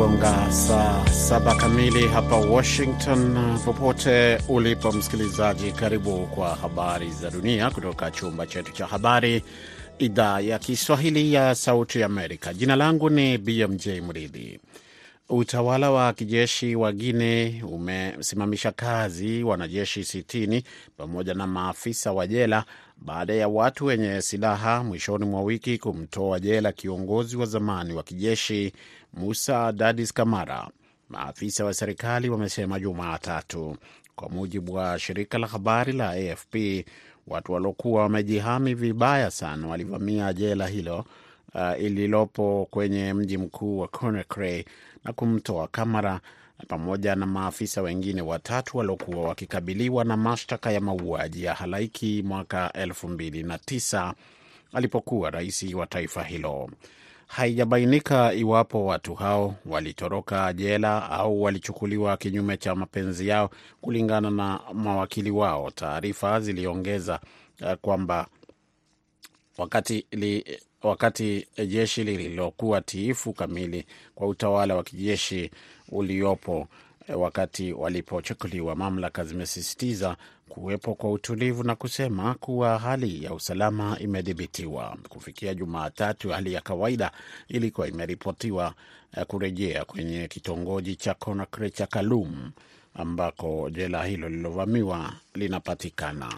Imegonga saa saba kamili hapa Washington. Popote ulipo msikilizaji, karibu kwa habari za dunia kutoka chumba chetu cha habari, idhaa ya Kiswahili ya Sauti Amerika. Jina langu ni BMJ Mridhi. Utawala wa kijeshi wa Guine umesimamisha kazi wanajeshi sitini pamoja na maafisa wa jela baada ya watu wenye silaha mwishoni mwa wiki kumtoa jela kiongozi wa zamani wa kijeshi Musa Dadis Kamara, maafisa wa serikali wamesema Jumatatu, kwa mujibu wa shirika la habari la AFP. Watu waliokuwa wamejihami vibaya sana walivamia jela hilo uh, ililopo kwenye mji mkuu wa Conakry na kumtoa Kamara pamoja na maafisa wengine watatu waliokuwa wakikabiliwa na mashtaka ya mauaji ya halaiki mwaka elfu mbili na tisa alipokuwa rais wa taifa hilo. Haijabainika iwapo watu hao walitoroka jela au walichukuliwa kinyume cha mapenzi yao, kulingana na mawakili wao. Taarifa ziliongeza uh, kwamba wakati li, wakati jeshi lililokuwa tiifu kamili kwa utawala wa kijeshi uliopo wakati walipochukuliwa mamlaka, zimesisitiza kuwepo kwa utulivu na kusema kuwa hali ya usalama imedhibitiwa. Kufikia Jumatatu, hali ya kawaida ilikuwa imeripotiwa kurejea kwenye kitongoji cha Conakry cha Kalum ambako jela hilo lililovamiwa linapatikana.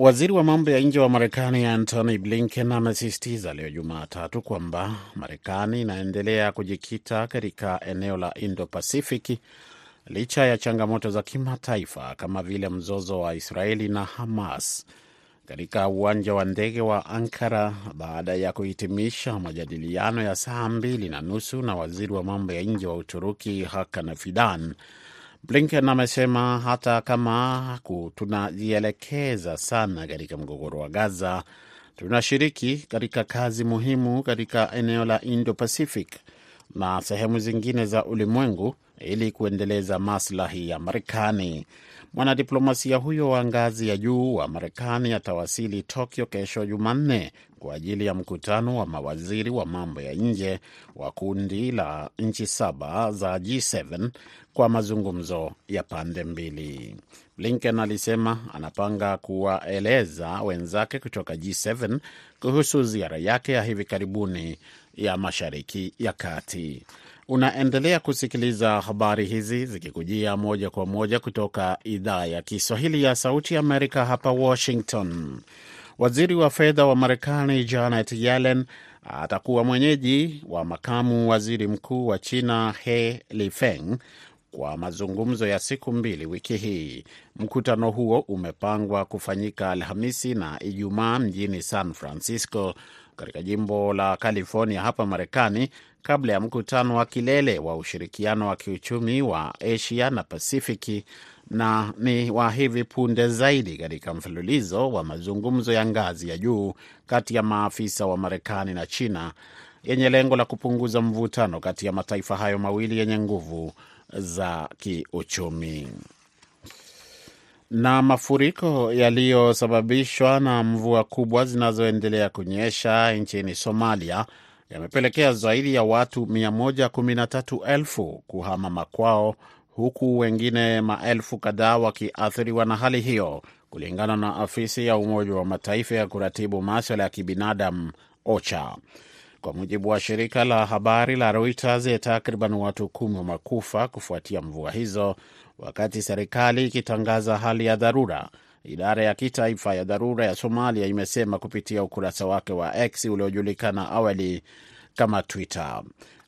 Waziri wa mambo ya nje wa Marekani Antony Blinken amesisitiza leo Jumatatu kwamba Marekani inaendelea kujikita katika eneo la Indo Pacific licha ya changamoto za kimataifa kama vile mzozo wa Israeli na Hamas. Katika uwanja wa ndege wa Ankara baada ya kuhitimisha majadiliano ya saa mbili na nusu na waziri wa mambo ya nje wa Uturuki Hakan Fidan, Blinken amesema hata kama tunajielekeza sana katika mgogoro wa Gaza, tunashiriki katika kazi muhimu katika eneo la Indo Pacific na sehemu zingine za ulimwengu ili kuendeleza maslahi ya Marekani. Mwanadiplomasia huyo wa ngazi ya juu wa Marekani atawasili Tokyo kesho Jumanne kwa ajili ya mkutano wa mawaziri wa mambo ya nje wa kundi la nchi saba za G7 kwa mazungumzo ya pande mbili. Blinken alisema anapanga kuwaeleza wenzake kutoka G7 kuhusu ziara yake ya hivi karibuni ya Mashariki ya Kati. Unaendelea kusikiliza habari hizi zikikujia moja kwa moja kutoka idhaa ya Kiswahili ya Sauti Amerika hapa Washington. Waziri wa fedha wa Marekani Janet Yellen atakuwa mwenyeji wa makamu waziri mkuu wa China He Lifeng kwa mazungumzo ya siku mbili wiki hii. Mkutano huo umepangwa kufanyika Alhamisi na Ijumaa mjini San Francisco katika jimbo la California hapa Marekani, kabla ya mkutano wa kilele wa ushirikiano wa kiuchumi wa Asia na Pasifiki, na ni wa hivi punde zaidi katika mfululizo wa mazungumzo ya ngazi ya juu kati ya maafisa wa Marekani na China yenye lengo la kupunguza mvutano kati ya mataifa hayo mawili yenye nguvu za kiuchumi. Na mafuriko yaliyosababishwa na mvua kubwa zinazoendelea kunyesha nchini Somalia yamepelekea zaidi ya watu 113,000 kuhama makwao huku wengine maelfu kadhaa wakiathiriwa na hali hiyo, kulingana na afisi ya Umoja wa Mataifa ya kuratibu maswala ya kibinadamu OCHA. Kwa mujibu wa shirika la habari la Reuters, takriban watu kumi wamekufa kufuatia mvua hizo, wakati serikali ikitangaza hali ya dharura. Idara ya kitaifa ya dharura ya Somalia imesema kupitia ukurasa wake wa X uliojulikana awali kama Twitter.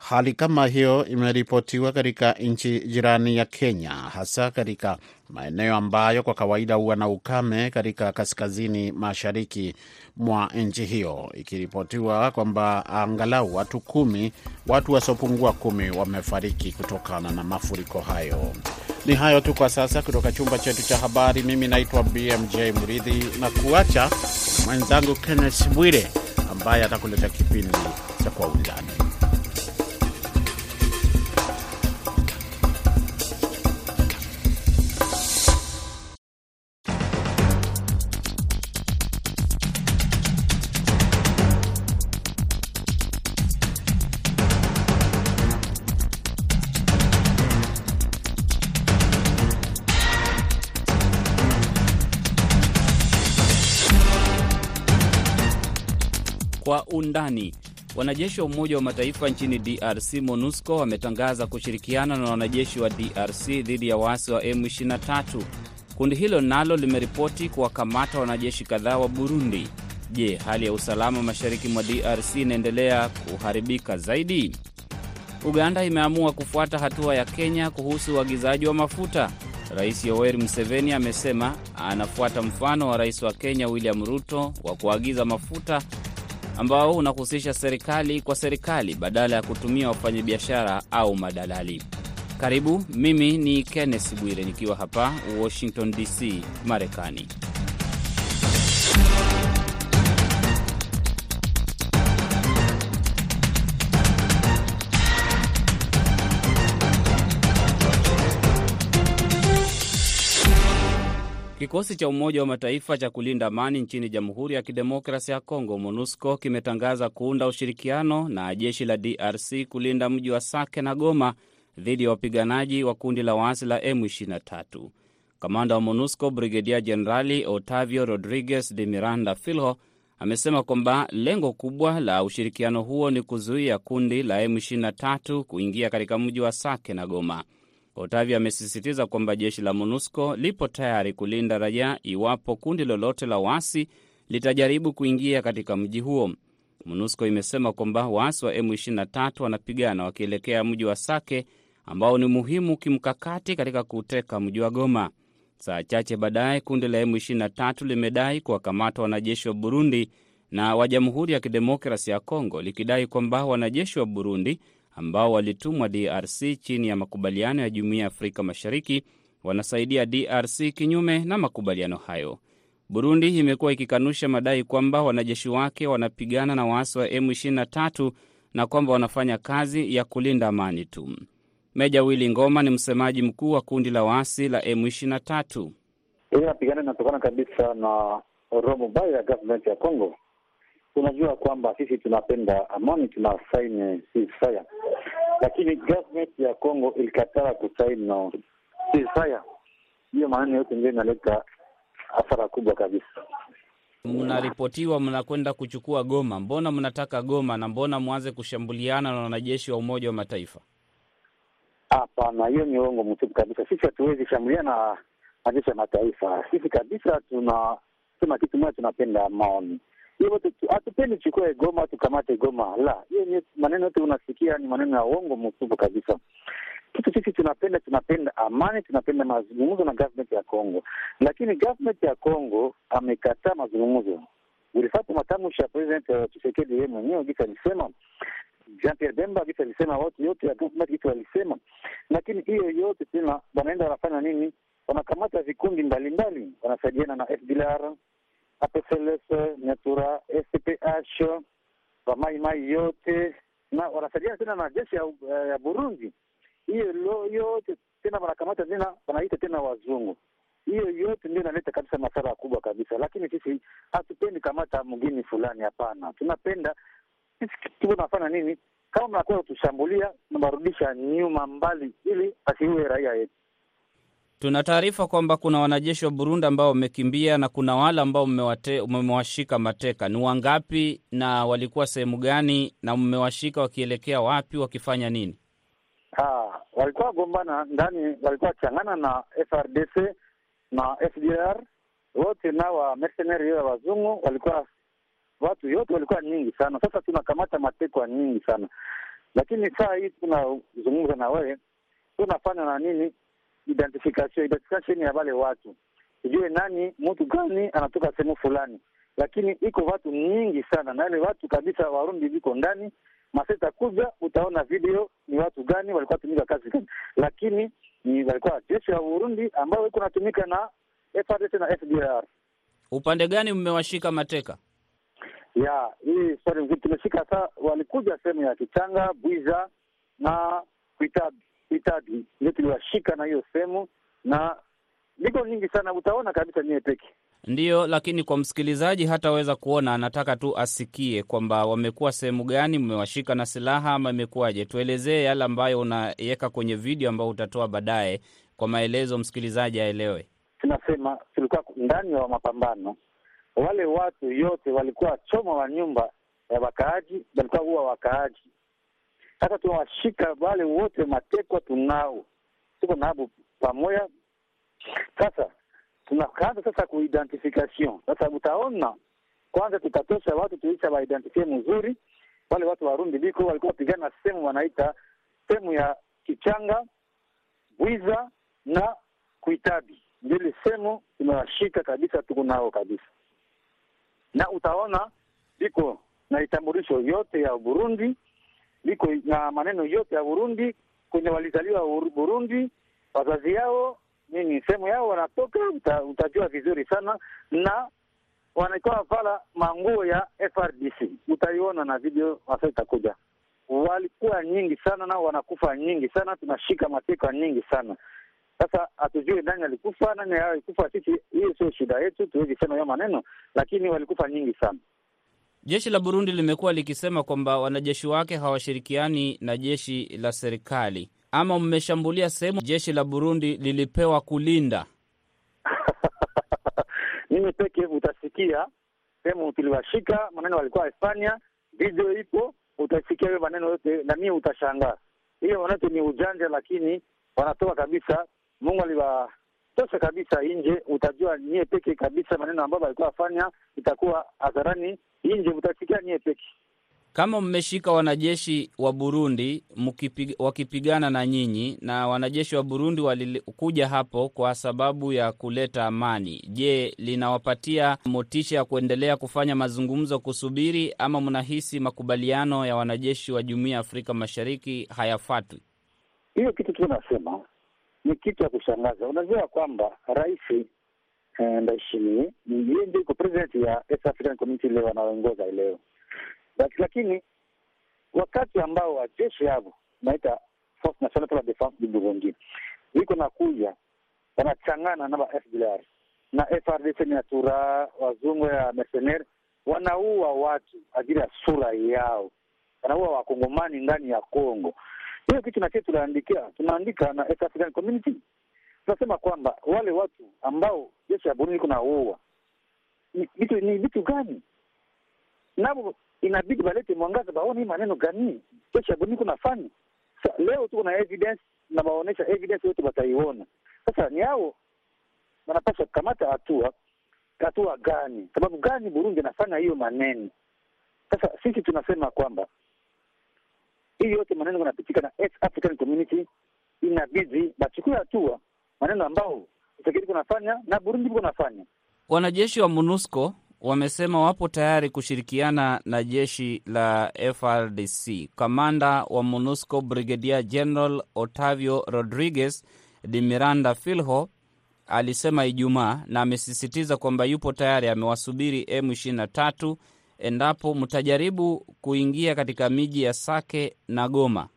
Hali kama hiyo imeripotiwa katika nchi jirani ya Kenya, hasa katika maeneo ambayo kwa kawaida huwa na ukame katika kaskazini mashariki mwa nchi hiyo, ikiripotiwa kwamba angalau watu kumi, watu wasiopungua kumi wamefariki kutokana na mafuriko hayo. Ni hayo tu kwa sasa kutoka chumba chetu cha habari. Mimi naitwa BMJ Mridhi na kuacha mwenzangu Kenneth Bwire ambaye atakuleta kipindi cha Kwa Undani. Kwa. Wanajeshi wa Umoja wa Mataifa nchini DRC MONUSCO wametangaza kushirikiana na wanajeshi wa DRC dhidi ya waasi wa M23. Kundi hilo nalo limeripoti kuwakamata wanajeshi kadhaa wa Burundi. Je, hali ya usalama mashariki mwa DRC inaendelea kuharibika zaidi? Uganda imeamua kufuata hatua ya Kenya kuhusu uagizaji wa mafuta. Rais Yoweri Museveni amesema anafuata mfano wa rais wa Kenya William Ruto wa kuagiza mafuta ambao unahusisha serikali kwa serikali badala ya kutumia wafanyabiashara au madalali. Karibu, mimi ni Kenneth Bwire nikiwa hapa Washington DC, Marekani. Kikosi cha Umoja wa Mataifa cha kulinda amani nchini Jamhuri ya Kidemokrasi ya Kongo, MONUSCO, kimetangaza kuunda ushirikiano na jeshi la DRC kulinda mji wa Sake na Goma dhidi ya wapiganaji wa kundi la waasi la M23. Kamanda wa MONUSCO Brigedia Jenerali Otavio Rodriguez de Miranda Filho amesema kwamba lengo kubwa la ushirikiano huo ni kuzuia kundi la M23 kuingia katika mji wa Sake na Goma. Otavio amesisitiza kwamba jeshi la MONUSCO lipo tayari kulinda raia iwapo kundi lolote la waasi litajaribu kuingia katika mji huo. MONUSCO imesema kwamba waasi wa M23 wanapigana wakielekea mji wa Sake ambao ni muhimu kimkakati katika kuteka mji wa Goma. Saa chache baadaye kundi la M23 limedai kuwakamata wanajeshi wa Burundi na wa Jamhuri ya Kidemokrasi ya Kongo, likidai kwamba wanajeshi wa Burundi ambao walitumwa DRC chini ya makubaliano ya Jumuiya ya Afrika Mashariki wanasaidia DRC kinyume na makubaliano hayo. Burundi imekuwa ikikanusha madai kwamba wanajeshi wake wanapigana na waasi wa M23 na kwamba wanafanya kazi ya kulinda amani tu. Meja Willy Ngoma ni msemaji mkuu wa kundi la waasi la M23. Hili mapigano inatokana kabisa na roho mbaya ya government ya Congo. Unajua kwamba sisi tunapenda amani, tuna saini ceasefire, lakini government ya Congo ilikataa kusaini na ceasefire. Hiyo maneno yote ndio inaleta hasara kubwa kabisa. Mnaripotiwa mnakwenda kuchukua Goma. Mbona mnataka Goma na mbona mwanze kushambuliana na wanajeshi wa Umoja wa Mataifa? Hapana, hiyo ni uongo mtupu kabisa. Sisi hatuwezi shambuliana na majeshi ya mataifa. Sisi kabisa tunasema kitu moja, tunapenda amani. Hivyo hatupendi tuchukue Goma tukamate Goma, la, hiyo maneno yote unasikia ni maneno ya uongo mtupu kabisa. Kitu sisi tunapenda tunapenda amani, tunapenda mazungumzo na government ya Congo, lakini government ya Congo amekataa mazungumzo. Ulifata matamshi ya president Tshisekedi yeye mwenyewe gisa alisema Jean Pierre Bemba gisa alisema, watu yote ya government gisa walisema, lakini hiyo yote tena wanaenda wanafanya nini? Wanakamata vikundi mbalimbali, wanasaidiana na FDLR, APCLS, Nyatura, SPH, wamaimai yote na wanasaidiana tena na jeshi ya, ya Burundi. Hiyo yote tena wanakamata tena wanaita tena wazungu. Hiyo yote ndio inaleta kabisa masara kubwa kabisa, lakini sisi hatupendi kamata mgini fulani, hapana. Tunapenda sisi tuko nafanya nini? Kama mnakuwa kutushambulia, tunawarudisha nyuma mbali, ili asiue raia yetu. Tuna taarifa kwamba kuna wanajeshi wa Burundi ambao wamekimbia na kuna wale ambao mmewashika mateka. Ni wangapi na walikuwa sehemu gani, na mmewashika wakielekea wapi, wakifanya nini? Ah, walikuwa wagombana ndani, walikuwa changana na FRDC na FDR wote na wa mercenary ya wazungu, walikuwa watu yote walikuwa nyingi sana. Sasa tunakamata matekwa nyingi sana, lakini saa hii tunazungumza na wewe, tunafanya na nini identification identification ya wale watu, ijue nani mtu gani anatoka sehemu fulani, lakini iko watu nyingi sana. Na ile watu kabisa Warundi viko ndani. Maseta kuja, utaona video ni watu gani walikuwa tumika kazi gani, lakini ni walikuwa jeshi ya Burundi ambayo iko natumika na FARDC na FDLR. Upande gani mmewashika mateka? Ya hii swali mzuri, tumeshika saa, walikuja sehemu ya Kichanga, Bwiza na Kuitabi Kuitabi, ndio tuliwashika na hiyo sehemu, na liko nyingi sana, utaona kabisa niye peke Ndiyo, lakini kwa msikilizaji hataweza kuona, anataka tu asikie kwamba wamekuwa sehemu gani, mmewashika na silaha ama imekuwaje? Tuelezee yale ambayo unaweka kwenye video ambayo utatoa baadaye, kwa maelezo msikilizaji aelewe. Tunasema tulikuwa ndani ya mapambano, wale watu yote walikuwa choma wa nyumba ya wakaaji, walikuwa huwa wakaaji. Sasa tunawashika wale wote matekwa, tunao tuko nabo pamoja. Sasa tunakaanza sasa kuidentification. Sasa utaona kwanza, tutatosha watu tuisha waidentifie mzuri. Wale watu Warundi biko walikuwa pigana sehemu wanaita sehemu ya Kichanga, Bwiza na Kuitabi, ndili sehemu tumewashika kabisa, tuko nao kabisa, na utaona biko na itambulisho yote ya Burundi, biko na maneno yote ya Burundi kwenye walizaliwa Burundi, wazazi yao nini, sehemu yao wanatoka, uta, utajua vizuri sana, na wanaitoa vala manguo ya FRDC, utaiona na video hasa itakuja. Walikuwa nyingi sana na wanakufa nyingi sana, tunashika mateka nyingi sana. Sasa hatujui nani alikufa nani alikufa, sisi hiyo sio shida yetu, tuwezi sema hiyo maneno, lakini walikufa nyingi sana. Jeshi la Burundi limekuwa likisema kwamba wanajeshi wake hawashirikiani na jeshi la serikali. Ama mmeshambulia sehemu jeshi la Burundi lilipewa kulinda? Mimi peke utasikia sehemu tuliwashika, maneno walikuwa Hispania, video ipo, utasikia hiyo maneno yote na mimi utashangaa. Hiyo maneno ni ujanja, lakini wanatoka kabisa. Mungu aliwatosha kabisa nje, utajua nie peke kabisa maneno ambayo walikuwa wafanya itakuwa hadharani nje, utasikia nyie peke kama mmeshika wanajeshi wa Burundi mkipig, wakipigana na nyinyi na wanajeshi wa Burundi walikuja hapo kwa sababu ya kuleta amani, je, linawapatia motisha ya kuendelea kufanya mazungumzo kusubiri, ama mnahisi makubaliano ya wanajeshi wa Jumuiya ya Afrika Mashariki hayafatwi? Hiyo kitu tu nasema ni kitu ya kushangaza. Unajua kwamba rais Ndayishimiye yeye ndio iko president ya East African Community leo anaongoza leo. Lakini wakati ambao wajeshi yavo naita Force Nationale pour la Defense du Burundi iko na kuja wanachangana na FDLR. Na FRDC Nyatura, wazungu ya mercenaire, wanaua watu ajili ya sura yao, wanaua wakongomani ndani ya Congo. Hiyo kitu nakie tunaandikia, tunaandika na East African Community, tunasema kwamba wale watu ambao jeshi ya Burundi iko na waua ni vitu gani navo inabidi balete mwangaza, baone hii maneno gani jeshi ya Burundi kunafanya. Sa, leo tuko na evidence na baonesha evidence yote wataiona. Sasa ni hao wanapaswa kukamata hatua. Hatua gani? Sababu gani Burundi anafanya hiyo maneno? Sasa sisi tunasema kwamba hii yote maneno yanapitika na East African Community, inabidi bachukue hatua maneno ambao Tshisekedi kunafanya na Burundi kunafanya. Wanajeshi wa MONUSCO wamesema wapo tayari kushirikiana na jeshi la FRDC. Kamanda wa MONUSCO Brigadier General Otavio Rodriguez de Miranda Filho alisema Ijumaa na amesisitiza kwamba yupo tayari, amewasubiri M23 endapo mtajaribu kuingia katika miji ya Sake na Goma.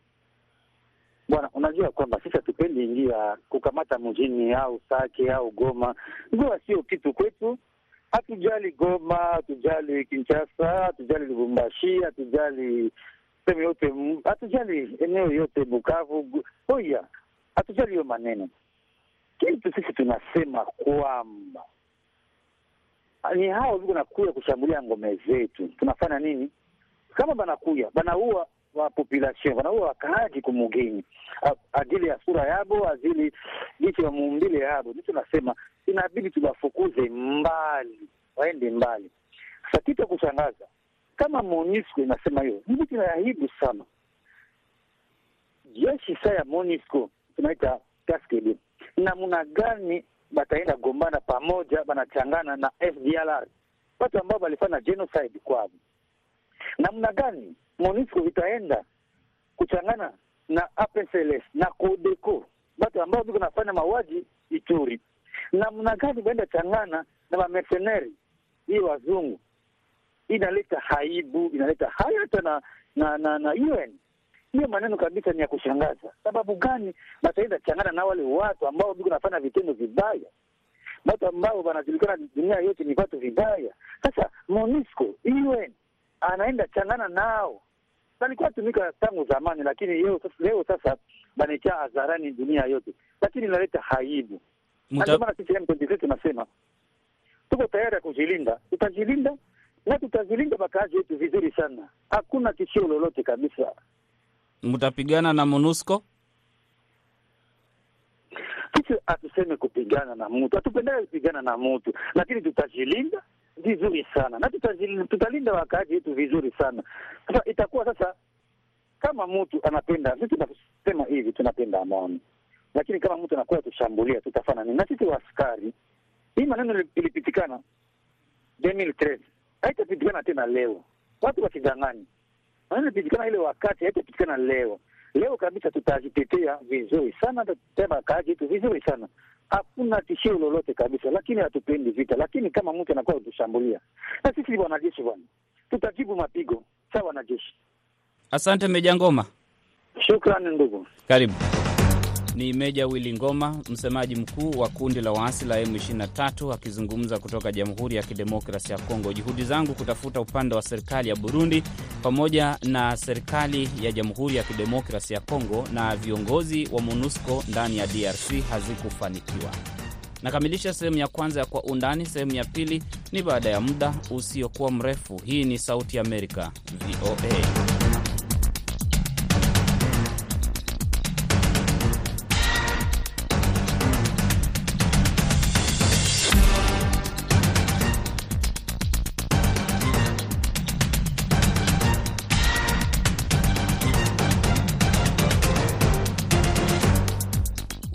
Bwana, unajua kwamba sisi hatupendi ingia kukamata mjini au Sake au Goma. ngua sio kitu kwetu Hatujali Goma, hatujali Kinshasa, hatujali Lubumbashi, hatujali sehemu yote, hatujali eneo yote Bukavu, Oya, hatujali hiyo maneno. Kitu sisi tunasema kwamba ni hao viko nakuya kushambulia ngome zetu, tunafanya nini? Kama banakuya banaua wa population banaua wakaaji kumugini ajili ya sura yabo, ajili jicho ya muumbile yabo, Ndicho nasema inabidi tuwafukuze mbali, waende mbali. Sasa kitu ya kushangaza kama MONUSCO inasema hiyo, ni vitu aibu sana. Jeshi saa ya MONUSCO tunaita kaskede, namna gani bataenda gombana pamoja, banachangana na FDLR, watu ambao walifanya genocide kwao. Namna gani MONUSCO itaenda kuchangana na APCLS na CODECO, batu ambao viko nafanya mauaji Ituri namna gani baenda changana na mamercenari hii wazungu, inaleta haibu, inaleta haya hata na na na, na UN. Hiyo maneno kabisa ni ya kushangaza. Sababu gani bataenda changana na wale watu ambao biko nafanya vitendo vibaya, watu ambao wanajulikana dunia yote ni watu vibaya. Sasa MONUSCO UN anaenda changana nao, alikuwa tumika tangu zamani, lakini leo sasa, leo sasa banaikia hadharani dunia yote, lakini inaleta haibu ndio maana sisi M23 tunasema tuko tayari ya kujilinda, tutajilinda na tutazilinda makazi wetu vizuri sana, hakuna tishio lolote kabisa. Mtapigana na MONUSCO? Sisi hatuseme kupigana na mtu, hatupendele kupigana na mtu, lakini tutajilinda vizuri sana na tutalinda wakaaji wetu vizuri sana. Sasa itakuwa sasa, kama mtu anapenda, sisi tunasema hivi, tunapenda amani, lakini kama mtu anakuwa tushambulia, tutafanya nini? Na sisi waaskari, hii maneno ilipitikana 2013 haitapitikana tena leo, watu wasidangani. Maneno ilipitikana ile wakati, haitapitikana leo. Leo kabisa tutajitetea vizuri sana, tutatetea wakaaji wetu vizuri sana, hakuna tishio lolote kabisa, lakini hatupendi vita. Lakini kama mtu anakuwa kutushambulia, na sisi wanajeshi bwana, tutajibu mapigo sawa wanajeshi. Asante Meja Ngoma, shukrani ndugu, karibu. Ni Meja Willy Ngoma, msemaji mkuu wa kundi la waasi la M23 akizungumza kutoka Jamhuri ya Kidemokrasi ya Kongo. Juhudi zangu kutafuta upande wa serikali ya Burundi pamoja na serikali ya Jamhuri ya Kidemokrasi ya Kongo na viongozi wa MONUSCO ndani ya DRC hazikufanikiwa. Nakamilisha sehemu ya kwanza ya Kwa Undani. Sehemu ya pili ni baada ya muda usiokuwa mrefu. Hii ni Sauti ya Amerika, VOA.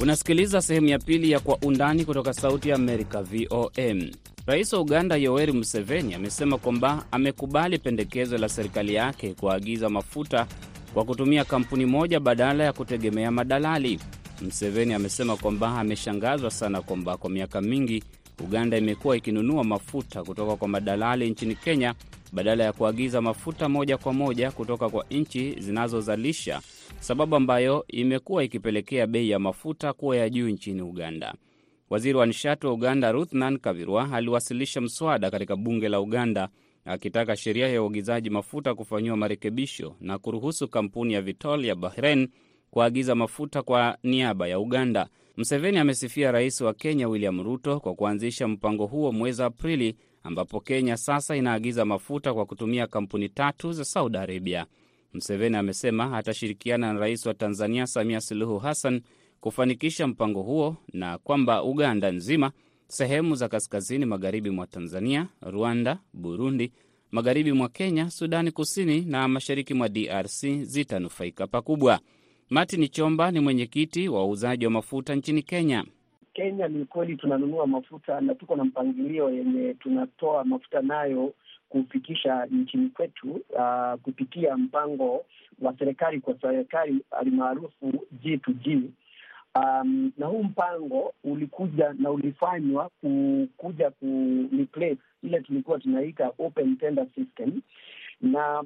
Unasikiliza sehemu ya pili ya Kwa Undani kutoka Sauti ya Amerika, VOM. Rais wa Uganda Yoweri Museveni amesema kwamba amekubali pendekezo la serikali yake kuagiza mafuta kwa kutumia kampuni moja badala ya kutegemea madalali. Museveni amesema kwamba ameshangazwa sana kwamba kwa miaka mingi Uganda imekuwa ikinunua mafuta kutoka kwa madalali nchini Kenya badala ya kuagiza mafuta moja kwa moja kutoka kwa nchi zinazozalisha, sababu ambayo imekuwa ikipelekea bei ya mafuta kuwa ya juu nchini Uganda. Waziri wa nishati wa Uganda Ruthnan Kabirwa aliwasilisha mswada katika bunge la Uganda akitaka sheria ya uagizaji mafuta kufanyiwa marekebisho na kuruhusu kampuni ya Vitol ya Bahrain kuagiza mafuta kwa niaba ya Uganda. Mseveni amesifia rais wa Kenya William Ruto kwa kuanzisha mpango huo mwezi Aprili, ambapo Kenya sasa inaagiza mafuta kwa kutumia kampuni tatu za Saudi Arabia. Mseveni amesema atashirikiana na rais wa Tanzania Samia Suluhu Hassan kufanikisha mpango huo na kwamba Uganda nzima, sehemu za kaskazini magharibi mwa Tanzania, Rwanda, Burundi, magharibi mwa Kenya, Sudani Kusini na mashariki mwa DRC zitanufaika pakubwa. Martin Chomba ni mwenyekiti wa wauzaji wa mafuta nchini Kenya. Kenya ni kweli tunanunua mafuta na tuko na mpangilio yenye tunatoa mafuta nayo kufikisha nchini kwetu, uh, kupitia mpango wa serikali kwa serikali alimaarufu G2G. Um, na huu mpango ulikuja na ulifanywa kukuja ku replace ile tulikuwa tunaita open tender system na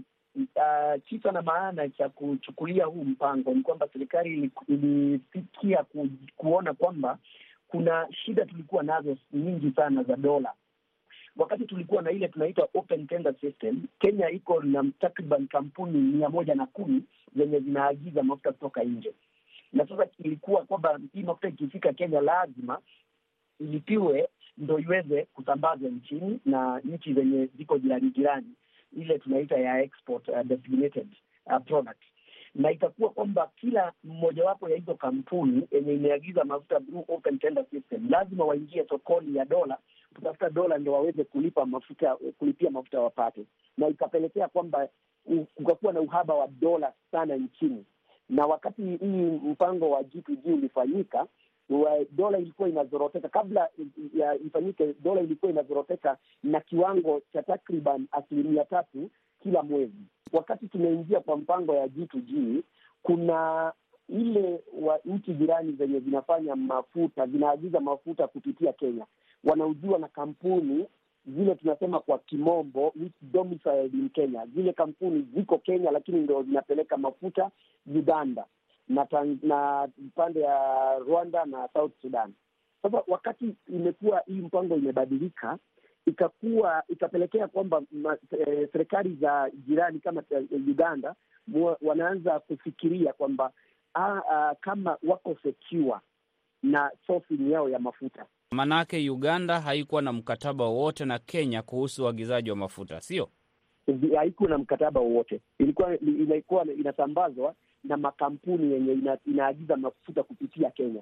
Uh, kisa na maana cha kuchukulia huu mpango ni kwamba serikali ilifikia ku, kuona kwamba kuna shida tulikuwa nazo nyingi sana za dola. Wakati tulikuwa na ile tunaitwa open tender system, Kenya iko na takriban kampuni mia moja na kumi zenye zinaagiza mafuta kutoka nje, na sasa ilikuwa kwamba hii mafuta ikifika Kenya lazima ilipiwe ndo iweze kusambazwa nchini na nchi zenye ziko jirani jirani ile tunaita ya export uh, designated uh, product, na itakuwa kwamba kila mmojawapo ya hizo kampuni yenye imeagiza mafuta through open tender system lazima waingie sokoni ya dola kutafuta dola ndio waweze kulipa mafuta, kulipia mafuta wapate, na ikapelekea kwamba kukakuwa na uhaba wa dola sana nchini. Na wakati hii mpango wa G2G ulifanyika dola ilikuwa inazoroteka kabla ya ifanyike, dola ilikuwa inazoroteka na kiwango cha takriban asilimia tatu kila mwezi. Wakati tumeingia kwa mpango ya G2G, kuna ile wa nchi jirani zenye zinafanya mafuta zinaagiza mafuta kupitia Kenya, wanaujua na kampuni zile tunasema kwa kimombo domiciled in Kenya. Zile kampuni ziko Kenya, lakini ndo zinapeleka mafuta Uganda na na pande ya Rwanda na South Sudan. Sasa wakati imekuwa hii mpango imebadilika, ikakuwa ikapelekea kwamba e, serikali za jirani kama Uganda wanaanza kufikiria kwamba kama wako secure na sourcing yao ya mafuta. Manake Uganda haikuwa na mkataba wowote na Kenya kuhusu uagizaji wa mafuta, sio? Haikuwa na mkataba wowote, ilikuwa ilikuwa inasambazwa na makampuni yenye ina, inaagiza mafuta kupitia Kenya.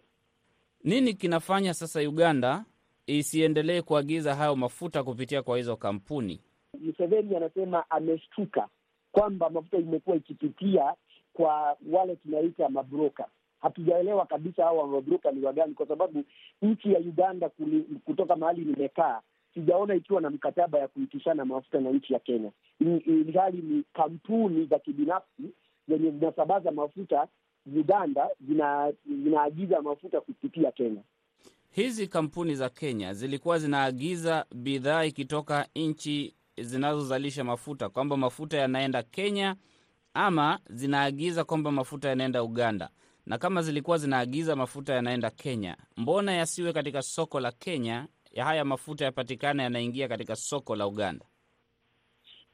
Nini kinafanya sasa Uganda isiendelee kuagiza hayo mafuta kupitia kwa hizo kampuni? Museveni anasema ameshtuka kwamba mafuta imekuwa ikipitia kwa wale tunaita mabroka. Hatujaelewa kabisa hawa mabroka ni wagani, kwa sababu nchi ya Uganda kuli, kutoka mahali nimekaa sijaona ikiwa na mkataba ya kuitishana mafuta na nchi ya Kenya, ilhali ni kampuni za kibinafsi zenye zinasambaza mafuta Uganda zinaagiza mafuta kupitia Kenya. Hizi kampuni za Kenya zilikuwa zinaagiza bidhaa ikitoka nchi zinazozalisha mafuta kwamba mafuta yanaenda Kenya, ama zinaagiza kwamba mafuta yanaenda Uganda? Na kama zilikuwa zinaagiza mafuta yanaenda Kenya, mbona yasiwe katika soko la Kenya ya haya mafuta yapatikana yanaingia katika soko la Uganda?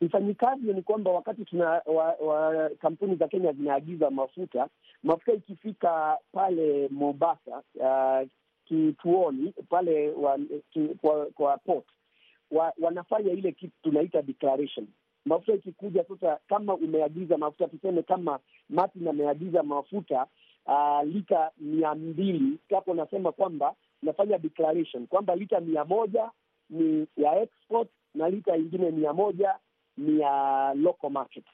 Ifanyikavyo ni kwamba wakati tuna wa, wa kampuni za Kenya zinaagiza mafuta, mafuta ikifika pale Mombasa, uh, kituoni pale wa, ki, kwa, kwa port wa, wanafanya ile kitu tunaita declaration. Mafuta ikikuja sasa, kama umeagiza mafuta, tuseme kama Martin ameagiza mafuta uh, lita mia mbili, hapo nasema kwamba nafanya declaration kwamba lita mia moja ni ya export na lita ingine mia moja ni ya local market.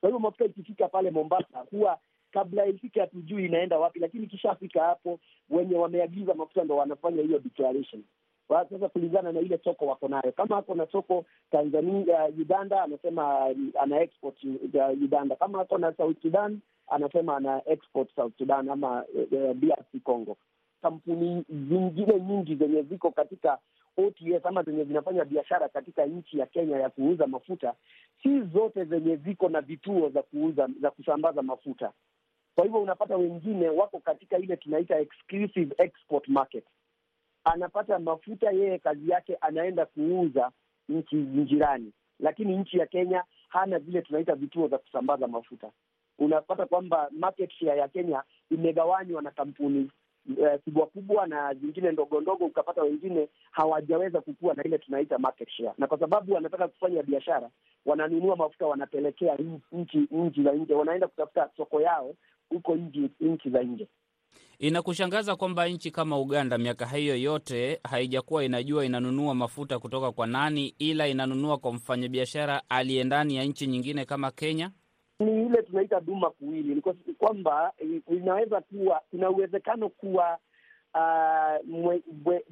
Kwa hivyo mafuta ikifika pale Mombasa huwa kabla ifike hatujui inaenda wapi, lakini ikishafika hapo wenye wameagiza mafuta ndo wanafanya hiyo declaration. Sasa kulingana na ile soko wako nayo, kama ako na soko Tanzania, uh, Uganda anasema ana export uh, Uganda. Kama ako na South Sudan anasema ana export South Sudan ama uh, DRC Congo. Kampuni zingine nyingi zenye ziko katika OTS ama zenye zinafanya biashara katika nchi ya Kenya ya kuuza mafuta, si zote zenye ziko na vituo za kuuza za kusambaza mafuta. Kwa hivyo unapata wengine wako katika ile tunaita exclusive export market, anapata mafuta yeye, kazi yake anaenda kuuza nchi jirani, lakini nchi ya Kenya hana vile tunaita vituo za kusambaza mafuta. Unapata kwamba market share ya Kenya imegawanywa na kampuni kubwa uh, kubwa na zingine ndogo ndogo, ukapata wengine hawajaweza kukua na ile tunaita market share, na kwa sababu wanataka kufanya biashara, wananunua mafuta wanapelekea nchi nchi za nje, wanaenda kutafuta soko yao huko nchi za nje. Inakushangaza kwamba nchi kama Uganda miaka hiyo yote haijakuwa inajua inanunua mafuta kutoka kwa nani, ila inanunua kwa mfanyabiashara aliye ndani ya nchi nyingine kama Kenya. Ni ile tunaita duma kuwili, ni kwamba inaweza kuwa kuna uwezekano kuwa uh,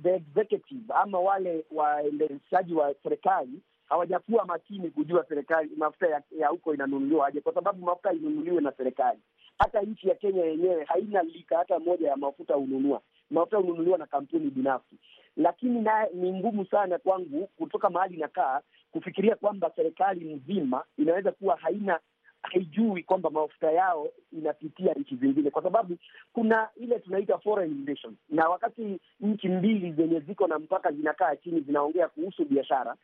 the executive ama wale waendeshaji wa serikali hawajakuwa makini kujua serikali mafuta ya huko inanunuliwa aje, kwa sababu mafuta inunuliwe na serikali. Hata nchi ya Kenya yenyewe haina lika hata moja ya mafuta hununua, mafuta hununuliwa na kampuni binafsi. Lakini naye ni ngumu sana kwangu kutoka mahali nakaa kufikiria kwamba serikali mzima inaweza kuwa haina haijui kwamba mafuta yao inapitia nchi zingine, kwa sababu kuna ile tunaita foreign relations, na wakati nchi mbili zenye ziko na mpaka zinakaa chini zinaongea kuhusu biashara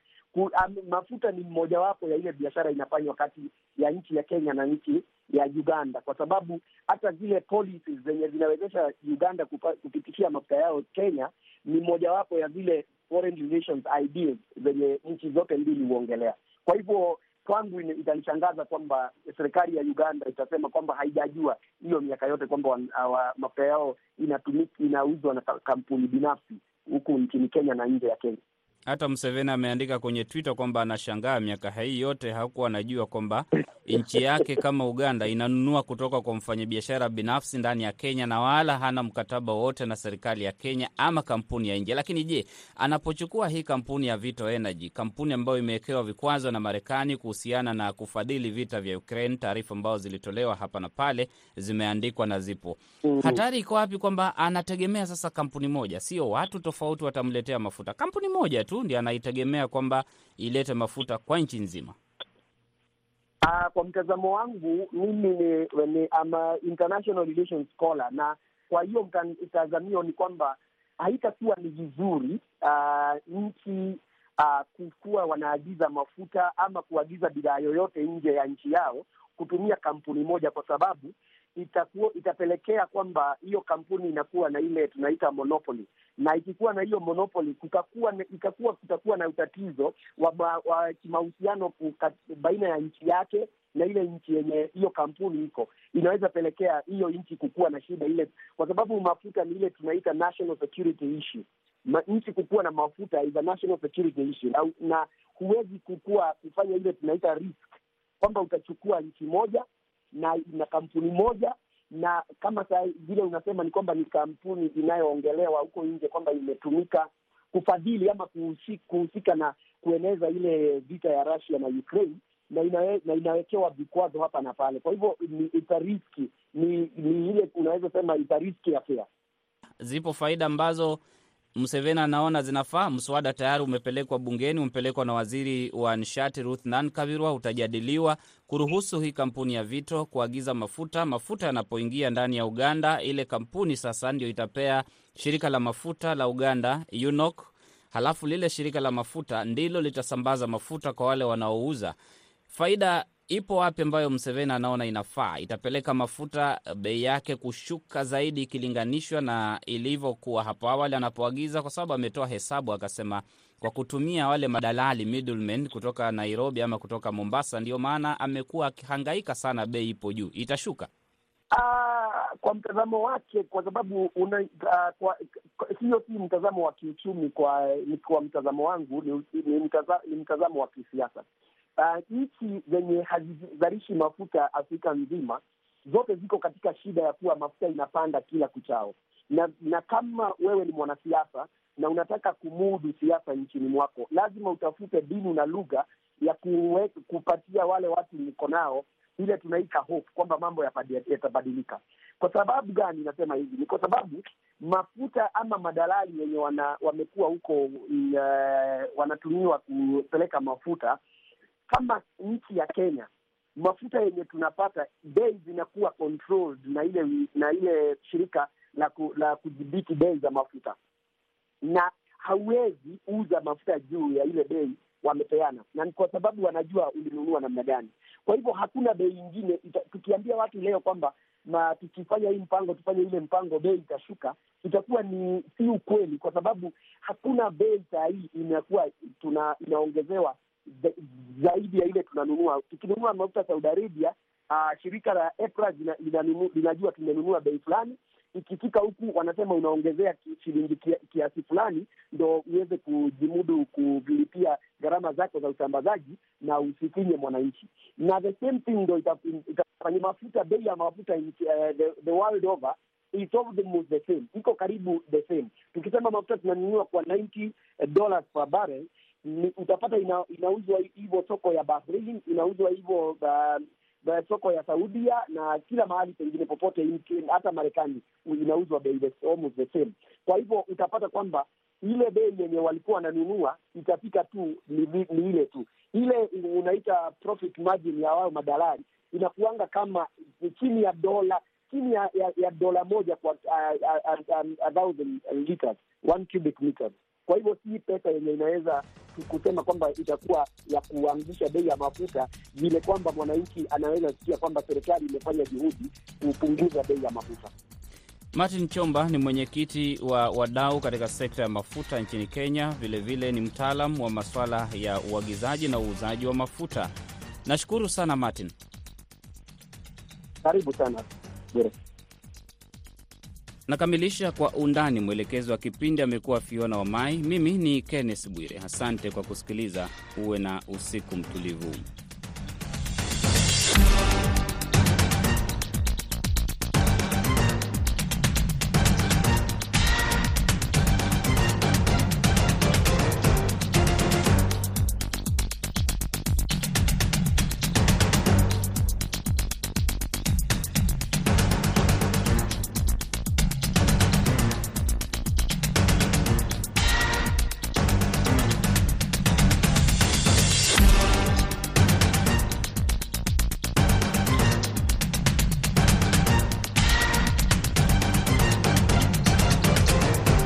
mafuta ni mmojawapo ya ile biashara inafanywa kati ya nchi ya Kenya na nchi ya Uganda, kwa sababu hata zile policies zenye zinawezesha Uganda kupitishia mafuta yao Kenya ni mojawapo ya zile foreign relations ideas zenye nchi zote mbili huongelea. Kwa hivyo kwangu itanishangaza kwamba serikali ya Uganda itasema kwamba haijajua hiyo miaka yote kwamba mafuta yao inauzwa na kampuni binafsi huku nchini Kenya na nje ya Kenya. Hata Museveni ameandika kwenye Twitter kwamba anashangaa miaka hii yote hakuwa anajua kwamba nchi yake kama Uganda inanunua kutoka kwa mfanyabiashara binafsi ndani ya Kenya na wala hana mkataba wowote na serikali ya Kenya ama kampuni ya nje. Lakini je, anapochukua hii kampuni ya Vito Energy, kampuni ambayo imewekewa vikwazo na Marekani kuhusiana na kufadhili vita vya Ukraine, taarifa ambazo zilitolewa hapa na pale zimeandikwa na zipo, hatari iko wapi? Kwamba anategemea sasa kampuni moja, sio watu tofauti watamletea mafuta, kampuni moja tu ndi anaitegemea kwamba ilete mafuta kwa nchi nzima. Uh, kwa mtazamo wangu mimi ni, ni ama international relations scholar, na kwa hiyo mtazamio ni kwamba haitakuwa ni vizuri uh, nchi uh, kuwa wanaagiza mafuta ama kuagiza bidhaa yoyote nje ya nchi yao kutumia kampuni moja, kwa sababu itakuwa itapelekea kwamba hiyo kampuni inakuwa na ile tunaita monopoly, na ikikuwa na hiyo monopoly kutakuwa itakuwa kutakuwa na utatizo wa, wa kimahusiano baina ya nchi yake na ile nchi yenye hiyo kampuni iko, inaweza pelekea hiyo nchi kukuwa na shida ile, kwa sababu mafuta ni ile tunaita national security issue. Nchi kukuwa na mafuta is a national security issue, na, na huwezi kukua kufanya ile tunaita risk kwamba utachukua nchi moja na ina kampuni moja na kama saa vile unasema ni kwamba ni kampuni inayoongelewa huko nje kwamba imetumika kufadhili ama kuhusika na kueneza ile vita ya Russia na Ukraine na, inawe, na inawekewa vikwazo hapa na pale. Kwa hivyo ni itariski ni, ni ile unaweza sema itariski affair. Zipo faida ambazo Museveni anaona zinafaa. Mswada tayari umepelekwa bungeni, umepelekwa na waziri wa nishati Ruth Nankabirwa, utajadiliwa kuruhusu hii kampuni ya Vito kuagiza mafuta. Mafuta yanapoingia ndani ya Uganda, ile kampuni sasa ndio itapea shirika la mafuta la Uganda UNOC, halafu lile shirika la mafuta ndilo litasambaza mafuta kwa wale wanaouza. Faida ipo wapi ambayo Mseveni anaona inafaa? Itapeleka mafuta bei yake kushuka zaidi ikilinganishwa na ilivyokuwa hapo awali anapoagiza, kwa sababu ametoa hesabu akasema, kwa kutumia wale madalali middlemen kutoka Nairobi ama kutoka Mombasa, ndio maana amekuwa akihangaika sana, bei ipo juu. Itashuka uh, kwa mtazamo wake, kwa sababu una, uh, kwa, hiyo si mtazamo wa kiuchumi. Kwa kwa mtazamo wangu ni, ni, ni mtazamo wa kisiasa. Uh, nchi zenye hazizalishi mafuta Afrika nzima zote ziko katika shida ya kuwa mafuta inapanda kila kuchao, na na kama wewe ni mwanasiasa na unataka kumudu siasa nchini mwako, lazima utafute mbinu na lugha ya kuwe, kupatia wale watu niko nao ile tunaita hope kwamba mambo yatabadilika. Kwa sababu gani nasema hivi? Ni kwa sababu mafuta ama madalali wenye wamekuwa huko uh, wanatumiwa kupeleka mafuta kama nchi ya Kenya, mafuta yenye tunapata bei zinakuwa controlled na ile na ile shirika la ku, la kudhibiti bei za mafuta, na hauwezi uza mafuta juu ya ile bei wamepeana, na ni kwa sababu wanajua ulinunua namna gani. Kwa hivyo hakuna bei ingine. Tukiambia watu leo kwamba na tukifanya hii mpango tufanye ile mpango bei itashuka, itakuwa ni si ukweli, kwa sababu hakuna bei saa hii inakuwa tuna inaongezewa zaidi ya ile tunanunua. Tukinunua mafuta Saudi Arabia, uh, shirika la EPRA linajua tumenunua bei fulani. Ikifika huku wanasema unaongezea shilingi kiasi fulani, ndo uweze kujimudu kulipia gharama zako za usambazaji na usifinye mwananchi. Na the same thing ndo itafanya mafuta, bei ya mafuta uh, the, the world over is almost the same, iko karibu the same. Tukisema mafuta tunanunua kwa 90 dollars per barrel ni, utapata ina, inauzwa hivyo soko ya Bahrain, inauzwa hivyo uh, soko ya Saudia na kila mahali pengine popote, hata Marekani inauzwa bei almost the same. Kwa hivyo utapata kwamba ile bei yenye walikuwa wananunua itafika tu ni, ni ile tu ile unaita profit margin ya wao madalali inakuanga kama chini ya dola chini ya, ya, ya dola moja kwa a thousand liters one cubic meters. Kwa hivyo si pesa yenye inaweza kusema kwamba itakuwa ya kuanzisha bei ya mafuta vile kwamba mwananchi anaweza sikia kwamba serikali imefanya juhudi kupunguza bei ya mafuta. Martin Chomba ni mwenyekiti wa wadau katika sekta ya mafuta nchini Kenya. Vilevile vile ni mtaalam wa maswala ya uagizaji na uuzaji wa mafuta. Nashukuru sana Martin. Karibu sana Bure. Nakamilisha kwa undani. Mwelekezi wa kipindi amekuwa Fiona Wamai. Mimi ni Kenneth Bwire. Asante kwa kusikiliza. Uwe na usiku mtulivu.